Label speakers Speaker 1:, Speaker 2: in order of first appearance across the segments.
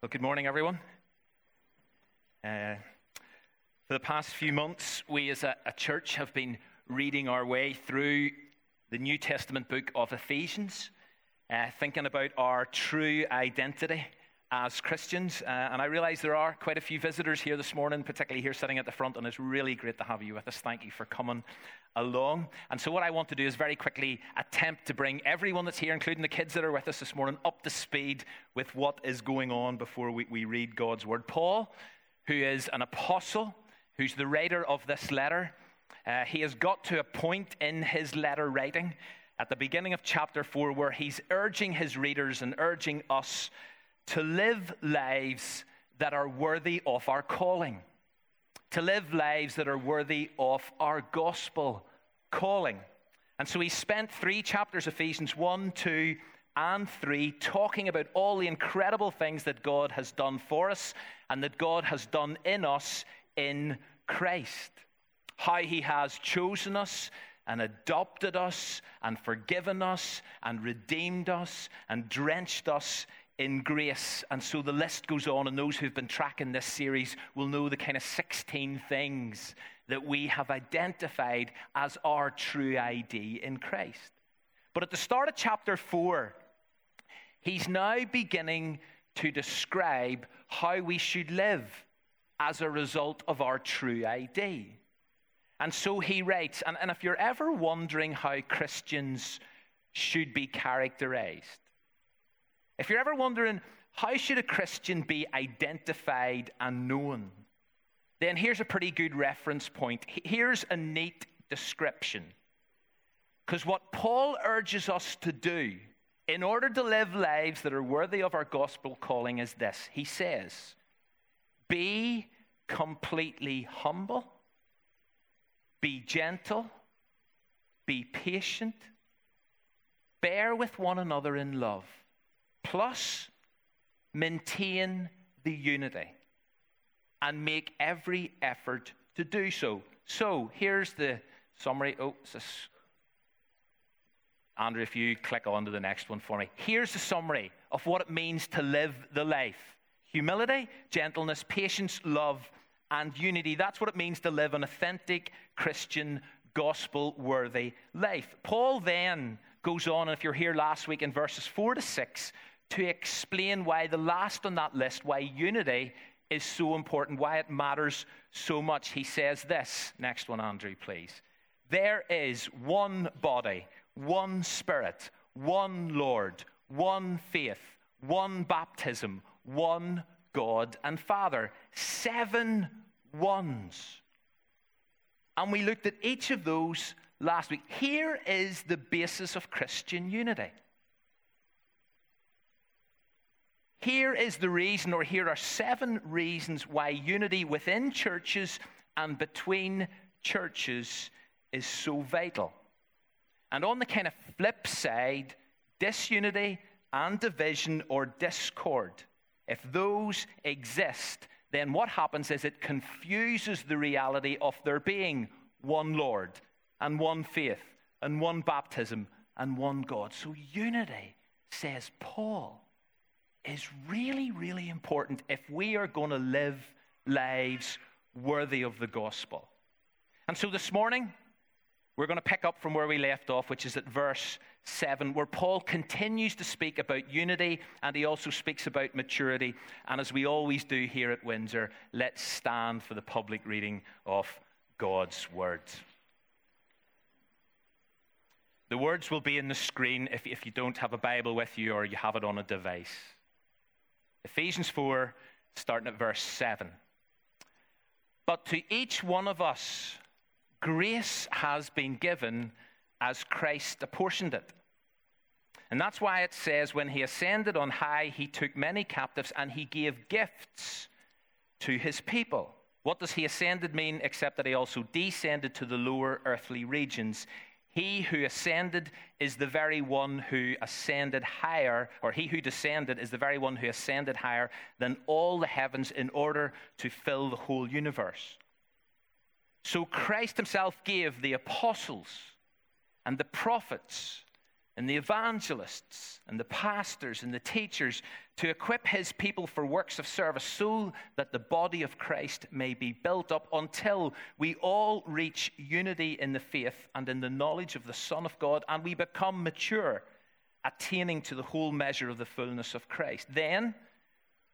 Speaker 1: Well, good morning, everyone. Uh, for the past few months, we as a, a, church have been reading our way through the New Testament book of Ephesians, uh, thinking about our true identity as Christians. Uh, and I realize there are quite a few visitors here this morning, particularly here sitting at the front, and it's really great to have you with us. Thank you for coming along. And so, what I want to do is very quickly attempt to bring everyone that's here, including the kids that are with us this morning, up to speed with what is going on before we, we read God's word. Paul, who is an apostle, who's the writer of this letter, uh, he has got to a point in his letter writing at the beginning of chapter 4 where he's urging his readers and urging us to live lives that are worthy of our calling to live lives that are worthy of our gospel calling. And so he spent three chapters, Ephesians 1, 2, and 3, talking about all the incredible things that God has done for us and that God has done in us in Christ. How he has chosen us and adopted us and forgiven us and redeemed us and drenched us in grace. And so the list goes on, and those who've been tracking this series will know the kind of 16 things that we have identified as our true ID in Christ. But at the start of chapter 4, he's now beginning to describe how we should live as a result of our true ID. And so he writes, and, and if you're ever wondering how Christians should be characterized, if you're ever wondering, how should a Christian be identified and known? Then here's a pretty good reference point. Here's a neat description. Because what Paul urges us to do in order to live lives that are worthy of our gospel calling is this He says, Be completely humble, be gentle, be patient, bear with one another in love plus maintain the unity and make every effort to do so. So here's the summary. Oh, Andrew, if you click on to the next one for me. Here's the summary of what it means to live the life humility, gentleness, patience, love, and unity. That's what it means to live an authentic Christian, gospel worthy life. Paul then goes on, and if you're here last week in verses 4 to 6, to explain why the last on that list, why unity is so important, why it matters so much. He says this. Next one, Andrew, please. There is one body, one spirit, one Lord, one faith, one baptism, one God and Father. Seven ones. And we looked at each of those last week. Here is the basis of Christian unity. Here is the reason, or here are seven reasons why unity within churches and between churches is so vital. And on the kind of flip side, disunity and division or discord, if those exist, then what happens is it confuses the reality of there being one Lord and one faith and one baptism and one God. So unity, says Paul, is really, really important if we are going to live lives worthy of the gospel. And so this morning, we're going to pick up from where we left off, which is at verse 7, where Paul continues to speak about unity and he also speaks about maturity. And as we always do here at Windsor, let's stand for the public reading of God's words. The words will be in the screen if, if you don't have a Bible with you or you have it on a device. Ephesians 4, starting at verse 7. But to each one of us, grace has been given as Christ apportioned it. And that's why it says, when he ascended on high, he took many captives and he gave gifts to his people. What does he ascended mean except that he also descended to the lower earthly regions? He who ascended is the very one who ascended higher, or he who descended is the very one who ascended higher than all the heavens in order to fill the whole universe. So Christ himself gave the apostles and the prophets and the evangelists and the pastors and the teachers to equip his people for works of service so that the body of Christ may be built up until we all reach unity in the faith and in the knowledge of the Son of God and we become mature, attaining to the whole measure of the fullness of Christ. Then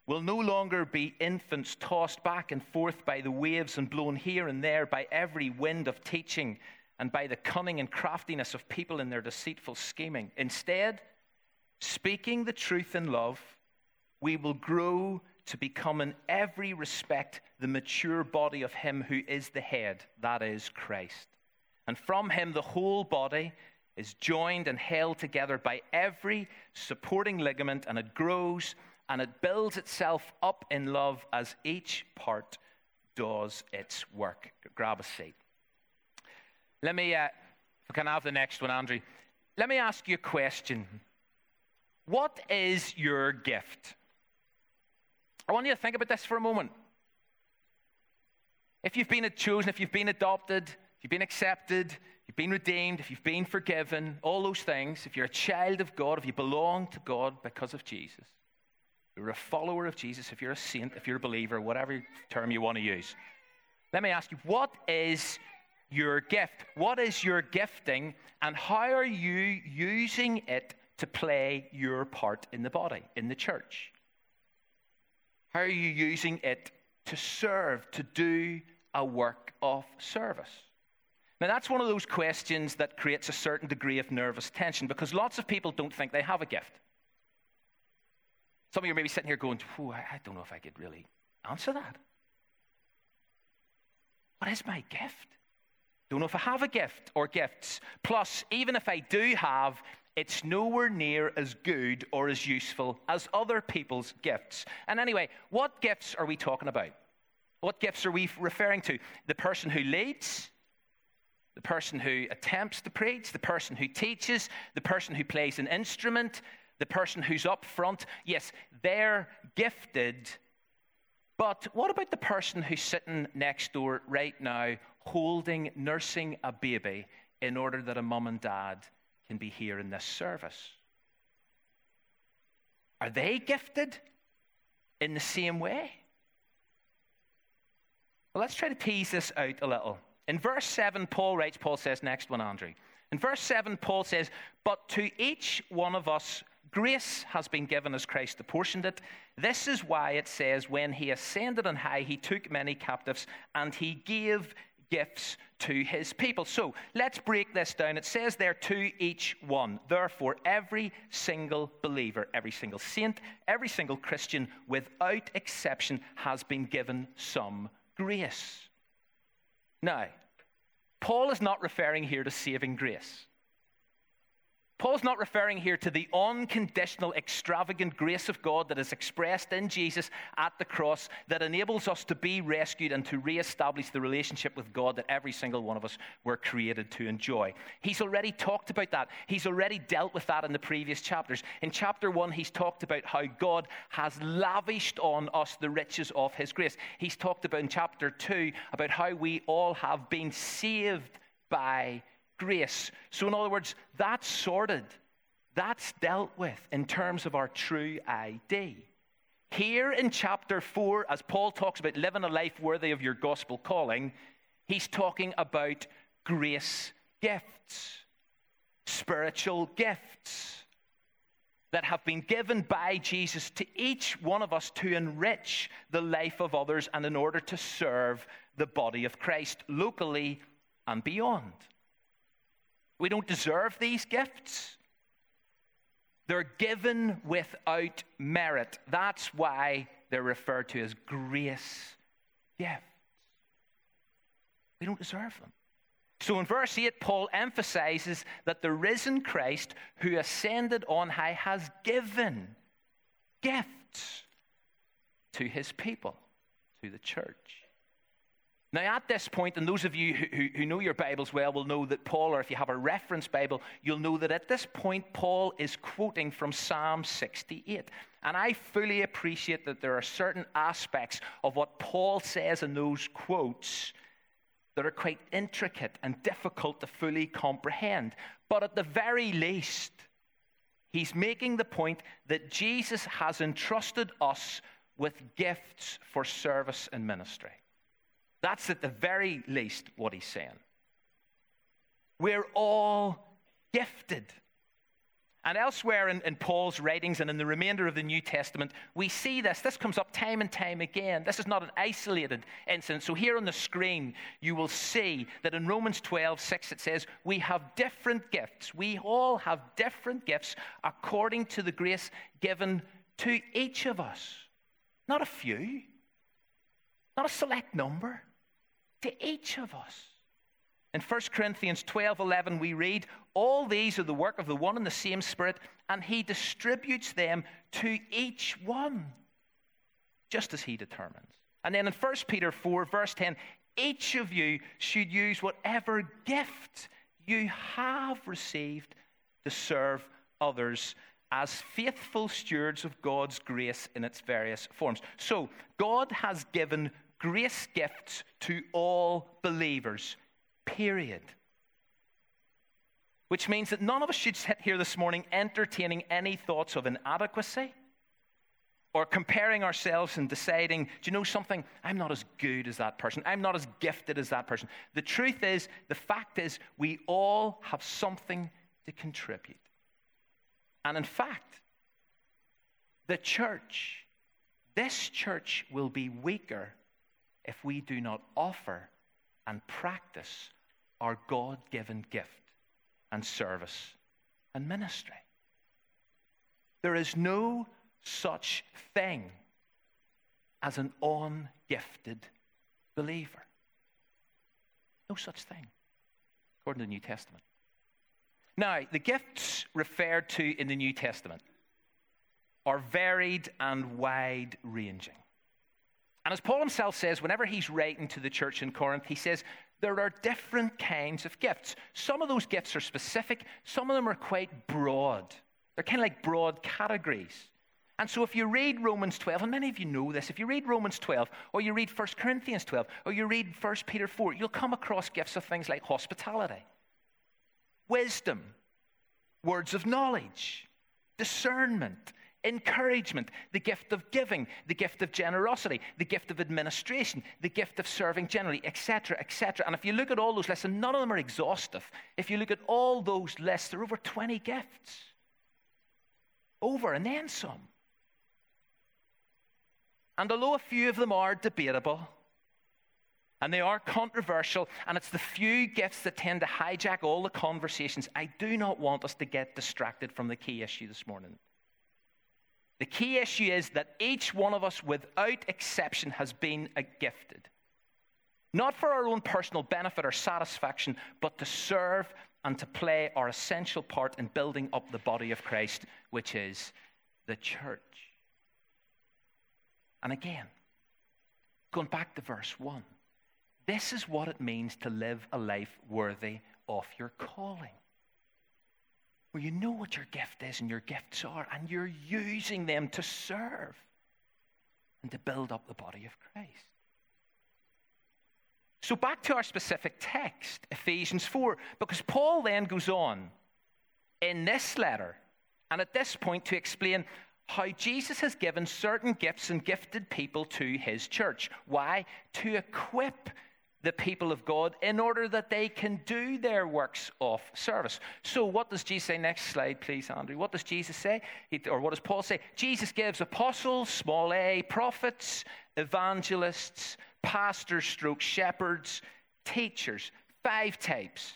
Speaker 1: we'll no longer be infants tossed back and forth by the waves and blown here and there by every wind of teaching and by the cunning and craftiness of people in their deceitful scheming. Instead, speaking the truth in love, we will grow to become in every respect the mature body of Him who is the head, that is Christ. And from Him, the whole body is joined and held together by every supporting ligament, and it grows and it builds itself up in love as each part does its work. Grab a seat. Let me, uh, if I can have the next one, Andrew. Let me ask you a question. What is your gift? I want you to think about this for a moment. If you've been chosen, if you've been adopted, if you've been accepted, you've been redeemed, if you've been forgiven, all those things, if you're a child of God, if you belong to God because of Jesus, you're a follower of Jesus, if you're a saint, if you're a believer, whatever term you want to use. Let me ask you, what is your gift. What is your gifting, and how are you using it to play your part in the body, in the church? How are you using it to serve, to do a work of service? Now, that's one of those questions that creates a certain degree of nervous tension because lots of people don't think they have a gift. Some of you are maybe sitting here going, I don't know if I could really answer that. What is my gift? Don't know if I have a gift or gifts. Plus, even if I do have, it's nowhere near as good or as useful as other people's gifts. And anyway, what gifts are we talking about? What gifts are we referring to? The person who leads, the person who attempts to preach, the person who teaches, the person who plays an instrument, the person who's up front. Yes, they're gifted. But what about the person who's sitting next door right now holding, nursing a baby in order that a mum and dad can be here in this service? Are they gifted in the same way? Well, let's try to tease this out a little. In verse 7, Paul writes, Paul says, next one, Andrew. In verse 7, Paul says, But to each one of us grace has been given as Christ apportioned it. This is why it says, When he ascended on high, he took many captives and he gave gifts to his people. So let's break this down. It says there to each one. Therefore, every single believer, every single saint, every single Christian, without exception, has been given some grace. Now, Paul is not referring here to saving grace. Paul's not referring here to the unconditional, extravagant grace of God that is expressed in Jesus at the cross that enables us to be rescued and to reestablish the relationship with God that every single one of us were created to enjoy. He's already talked about that. He's already dealt with that in the previous chapters. In chapter one, he's talked about how God has lavished on us the riches of his grace. He's talked about in chapter two about how we all have been saved by grace. So, in other words, that's sorted. That's dealt with in terms of our true ID. Here in chapter 4, as Paul talks about living a life worthy of your gospel calling, he's talking about grace gifts, spiritual gifts that have been given by Jesus to each one of us to enrich the life of others and in order to serve the body of Christ locally and beyond. We don't deserve these gifts. They're given without merit. That's why they're referred to as grace gifts. We don't deserve them. So in verse 8, Paul emphasizes that the risen Christ who ascended on high has given gifts to his people, to the church. Now, at this point, and those of you who, who, know your Bibles well will know that Paul, or if you have a reference Bible, you'll know that at this point, Paul is quoting from Psalm 68. And I fully appreciate that there are certain aspects of what Paul says in those quotes that are quite intricate and difficult to fully comprehend. But at the very least, he's making the point that Jesus has entrusted us with gifts for service and ministry. That's at the very least what he's saying. We're all gifted. And elsewhere in, in, Paul's writings and in the remainder of the New Testament, we see this. This comes up time and time again. This is not an isolated incident. So, here on the screen, you will see that in Romans 12, 6, it says, We have different gifts. We all have different gifts according to the grace given to each of us. Not a few, not a select number, to each of us. In 1 Corinthians 12 11, we read, All these are the work of the one and the same Spirit, and He distributes them to each one, just as He determines. And then in 1 Peter 4, verse 10, each of you should use whatever gift you have received to serve others as faithful stewards of God's grace in its various forms. So, God has given grace gifts to all believers period. Which means that none of us should sit here this morning entertaining any thoughts of inadequacy or comparing ourselves and deciding, do you know something? I'm not as good as that person. I'm not as gifted as that person. The truth is, the fact is, we all have something to contribute. And in fact, the church, this church will be weaker if we do not offer and practice our God given gift and service and ministry. There is no such thing as an ungifted believer. No such thing, according to the New Testament. Now, the gifts referred to in the New Testament are varied and wide ranging. And as Paul himself says, whenever he's writing to the church in Corinth, he says, there are different kinds of gifts. Some of those gifts are specific, some of them are quite broad. They're kind of like broad categories. And so if you read Romans 12, and many of you know this, if you read Romans 12, or you read 1 Corinthians 12, or you read 1 Peter 4, you'll come across gifts of things like hospitality, wisdom, words of knowledge, discernment, encouragement, the gift of giving, the gift of generosity, the gift of administration, the gift of serving generally, etc., etc. And if you look at all those lists, and none of them are exhaustive, if you look at all those lists, there are over 20 gifts. Over and then some. And although a few of them are debatable, and they are controversial, and it's the few gifts that tend to hijack all the conversations. I do not want us to get distracted from the key issue this morning. The key issue is that each one of us, without exception, has been gifted. Not for our own personal benefit or satisfaction, but to serve and to play our essential part in building up the body of Christ, which is the church. And again, going back to verse 1, this is what it means to live a life worthy of your calling where you know what your gift is and your gifts are, and you're using them to serve and to build up the body of Christ. So, back to our specific text, Ephesians 4, because Paul then goes on in this letter and at this point to explain how Jesus has given certain gifts and gifted people to his church. Why? To equip the people of God in order that they can do their works of service. So, what does Jesus say? Next slide, please, Andrew. What does Jesus say? He, or what does Paul say? Jesus gives apostles, small a, prophets, evangelists, pastors, stroke shepherds, teachers. Five types,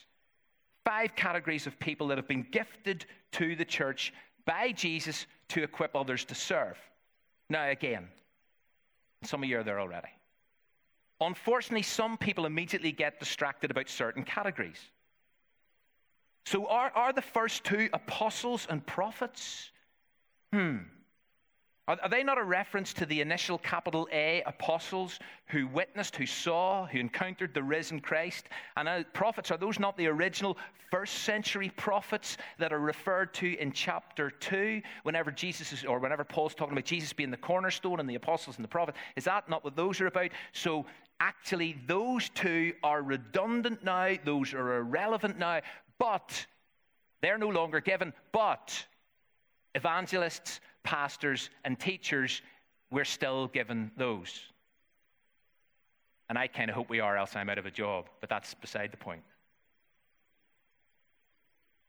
Speaker 1: five categories of people that have been gifted to the church by Jesus to equip others to serve. Now, again, some of you are there already. Unfortunately, some people immediately get distracted about certain categories. So, are, are the first two apostles and prophets? Hmm. Are, are they not a reference to the initial capital A apostles who witnessed, who saw, who encountered the risen Christ? And uh, prophets, are those not the original first century prophets that are referred to in chapter 2 whenever Jesus is, or whenever Paul's talking about Jesus being the cornerstone and the apostles and the prophets? Is that not what those are about? So actually, those two are redundant now, those are irrelevant now, but they're no longer given. But Evangelists, pastors, and teachers, we're still given those. And I kind of hope we are, else I'm out of a job, but that's beside the point.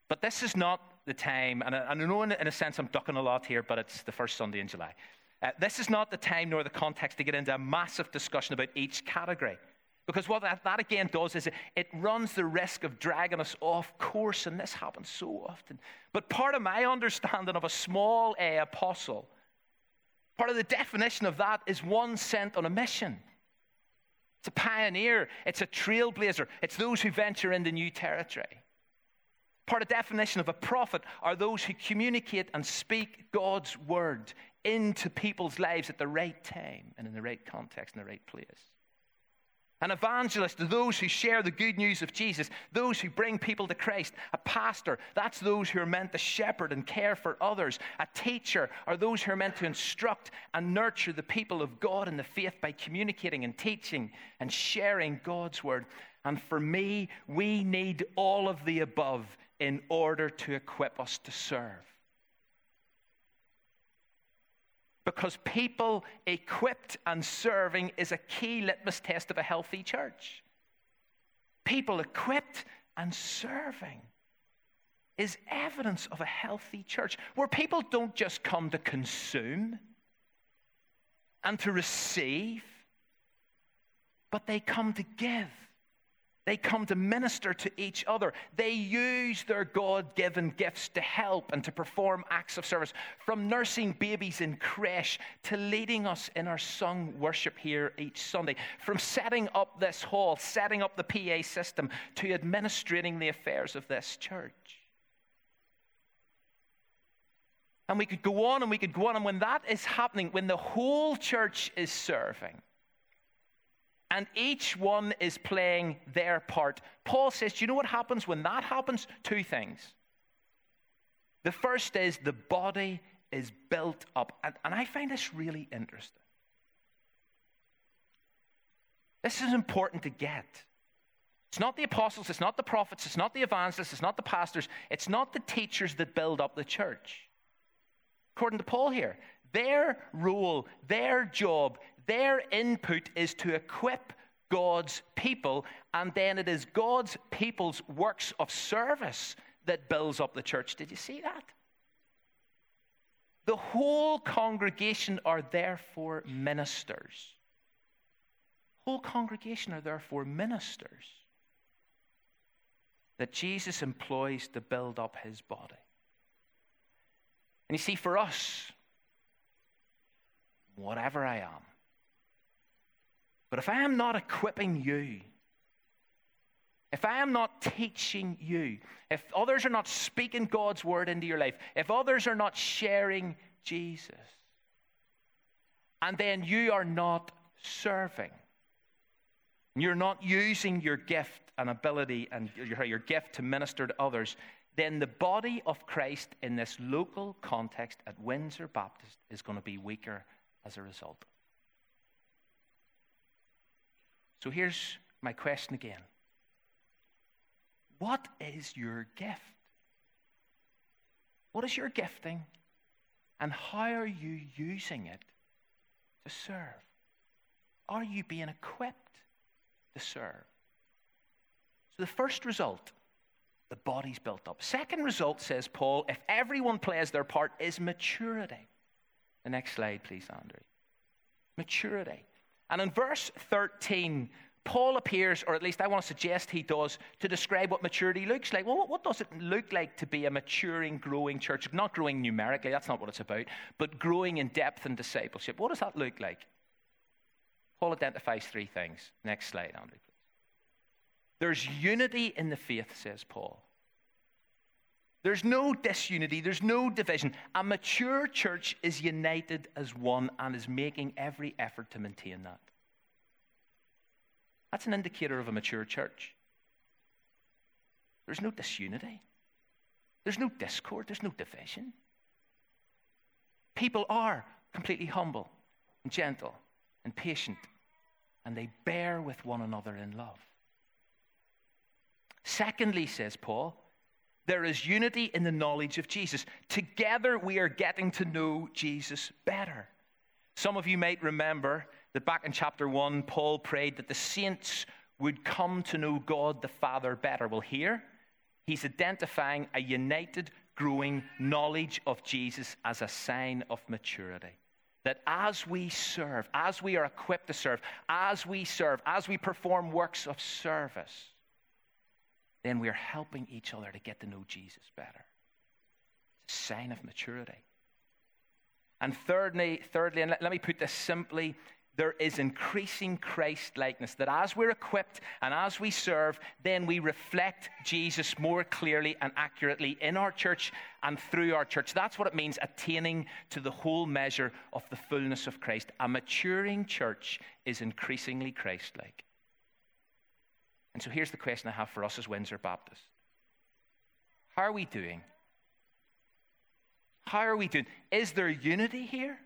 Speaker 1: But this is not the time, and I, know in, a sense I'm ducking a lot here, but it's the first Sunday in July. Uh, this is not the time nor the context to get into a massive discussion about each category. Because what that, that again does is it, it, runs the risk of dragging us off course, and this happens so often. But part of my understanding of a small A apostle, part of the definition of that is one sent on a mission. It's a pioneer, it's a trailblazer, it's those who venture into new territory. Part of the definition of a prophet are those who communicate and speak God's word into people's lives at the right time and in the right context and the right place. An evangelist those who share the good news of Jesus, those who bring people to Christ. A pastor, that's those who are meant to shepherd and care for others. A teacher are those who are meant to instruct and nurture the people of God in the faith by communicating and teaching and sharing God's word. And for me, we need all of the above in order to equip us to serve. Because people equipped and serving is a key litmus test of a healthy church. People equipped and serving is evidence of a healthy church where people don't just come to consume and to receive, but they come to give they come to minister to each other. They use their God given gifts to help and to perform acts of service, from nursing babies in creche to leading us in our sung worship here each Sunday, from setting up this hall, setting up the PA system, to administrating the affairs of this church. And we could go on and we could go on. And when that is happening, when the whole church is serving, and each one is playing their part. Paul says, Do you know what happens when that happens? Two things. The first is the body is built up. And, and I find this really interesting. This is important to get. It's not the apostles, it's not the prophets, it's not the evangelists, it's not the pastors, it's not the teachers that build up the church. According to Paul here, their role, their job their input is to equip God's people, and then it is God's people's works of service that builds up the church. Did you see that? The whole congregation are therefore ministers. Whole congregation are therefore ministers that Jesus employs to build up his body. And you see, for us, whatever I am, but if I am not equipping you, if I am not teaching you, if others are not speaking God's word into your life, if others are not sharing Jesus, and then you are not serving, you're not using your gift and ability and your, your gift to minister to others, then the body of Christ in this local context at Windsor Baptist is going to be weaker as a result. So here's my question again What is your gift? What is your gifting? And how are you using it to serve? Are you being equipped to serve? So the first result, the body's built up. Second result, says Paul, if everyone plays their part, is maturity. The next slide, please, Andrew. Maturity. And in verse 13, Paul appears, or at least I want to suggest he does, to describe what maturity looks like. Well, what does it look like to be a maturing, growing church? Not growing numerically, that's not what it's about, but growing in depth and discipleship. What does that look like? Paul identifies three things. Next slide, Andrew, please. There's unity in the faith, says Paul. There's no disunity, there's no division. A mature church is united as one and is making every effort to maintain that. That's an indicator of a mature church. There's no disunity, there's no discord, there's no division. People are completely humble and gentle and patient, and they bear with one another in love. Secondly, says Paul, There is unity in the knowledge of Jesus. Together, we are getting to know Jesus better. Some of you might remember that back in chapter 1, Paul prayed that the saints would come to know God the Father better. Well, here, he's identifying a united, growing knowledge of Jesus as a sign of maturity. That as we serve, as we are equipped to serve, as we serve, as we perform works of service, then we are helping each other to get to know Jesus better. It's a sign of maturity. And thirdly, thirdly, and let, let me put this simply, there is increasing Christ likeness. That as we're equipped and as we serve, then we reflect Jesus more clearly and accurately in our church and through our church. That's what it means attaining to the whole measure of the fullness of Christ. A maturing church is increasingly Christ like. And so here's the question I have for us as Windsor Baptist How are we doing? How are we doing? Is there unity here?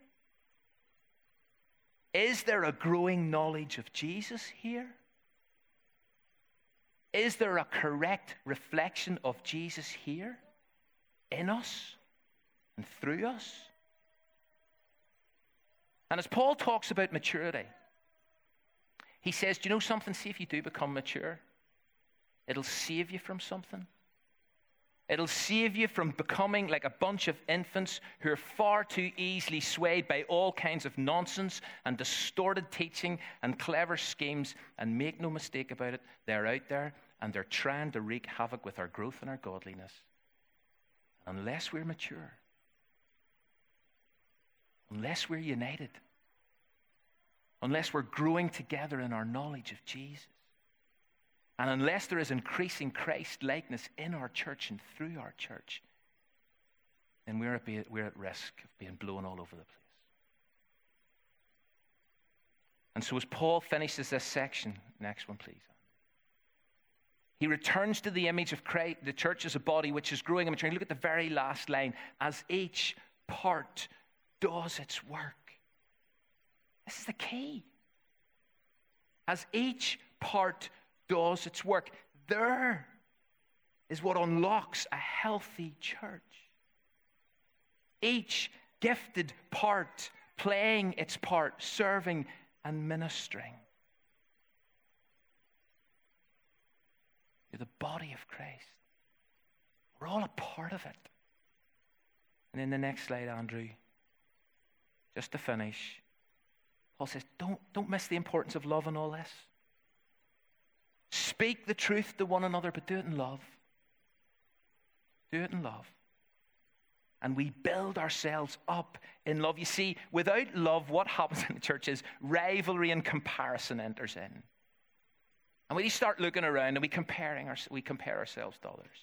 Speaker 1: Is there a growing knowledge of Jesus here? Is there a correct reflection of Jesus here in us and through us? And as Paul talks about maturity, he says, Do you know something? See if you do become mature, it'll save you from something. It'll save you from becoming like a bunch of infants who are far too easily swayed by all kinds of nonsense and distorted teaching and clever schemes. And make no mistake about it, they're out there and they're trying to wreak havoc with our growth and our godliness. Unless we're mature, unless we're united, unless we're growing together in our knowledge of Jesus, and unless there is increasing Christ likeness in our church and through our church, then we're at, we're at risk of being blown all over the place. And so, as Paul finishes this section, next one, please. He returns to the image of Christ, the church as a body which is growing and maturing. Look at the very last line as each part does its work. This is the key. As each part does its work. There is what unlocks a healthy church. Each gifted part playing its part, serving and ministering. You're the body of Christ. We're all a part of it. And in the next slide, Andrew, just to finish, Paul says, don't, don't miss the importance of love in all this. Speak the truth to one another, but do it in love. Do it in love. And we build ourselves up in love. You see, without love, what happens in the church is rivalry and comparison enters in. And we start looking around and we, comparing our, we compare ourselves to others.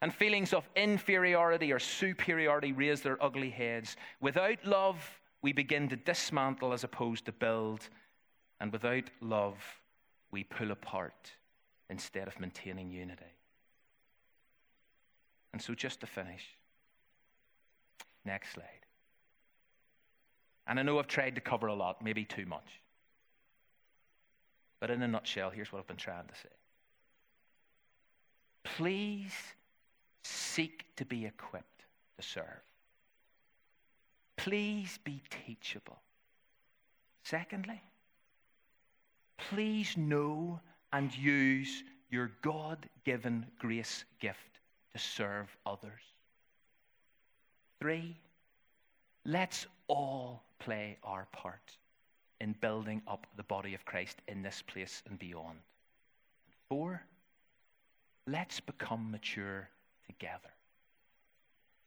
Speaker 1: And feelings of inferiority or superiority raise their ugly heads. Without love, we begin to dismantle as opposed to build. And without love, we pull apart instead of maintaining unity. And so, just to finish, next slide. And I know I've tried to cover a lot, maybe too much. But in a nutshell, here's what I've been trying to say. Please seek to be equipped to serve. Please be teachable. Secondly, please know and use your God given grace gift to serve others. Three, let's all play our part in building up the body of Christ in this place and beyond. Four, let's become mature together.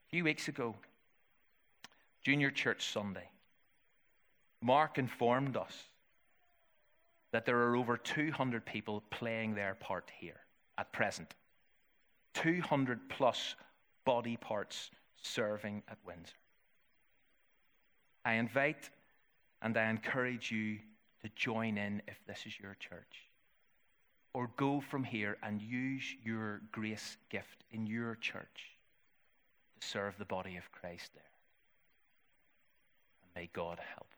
Speaker 1: A few weeks ago, Junior Church Sunday, Mark informed us that there are over 200 people playing their part here at present. 200 plus body parts serving at Windsor. I invite and I encourage you to join in if this is your church. Or go from here and use your grace gift in your church to serve the body of Christ there. May God help.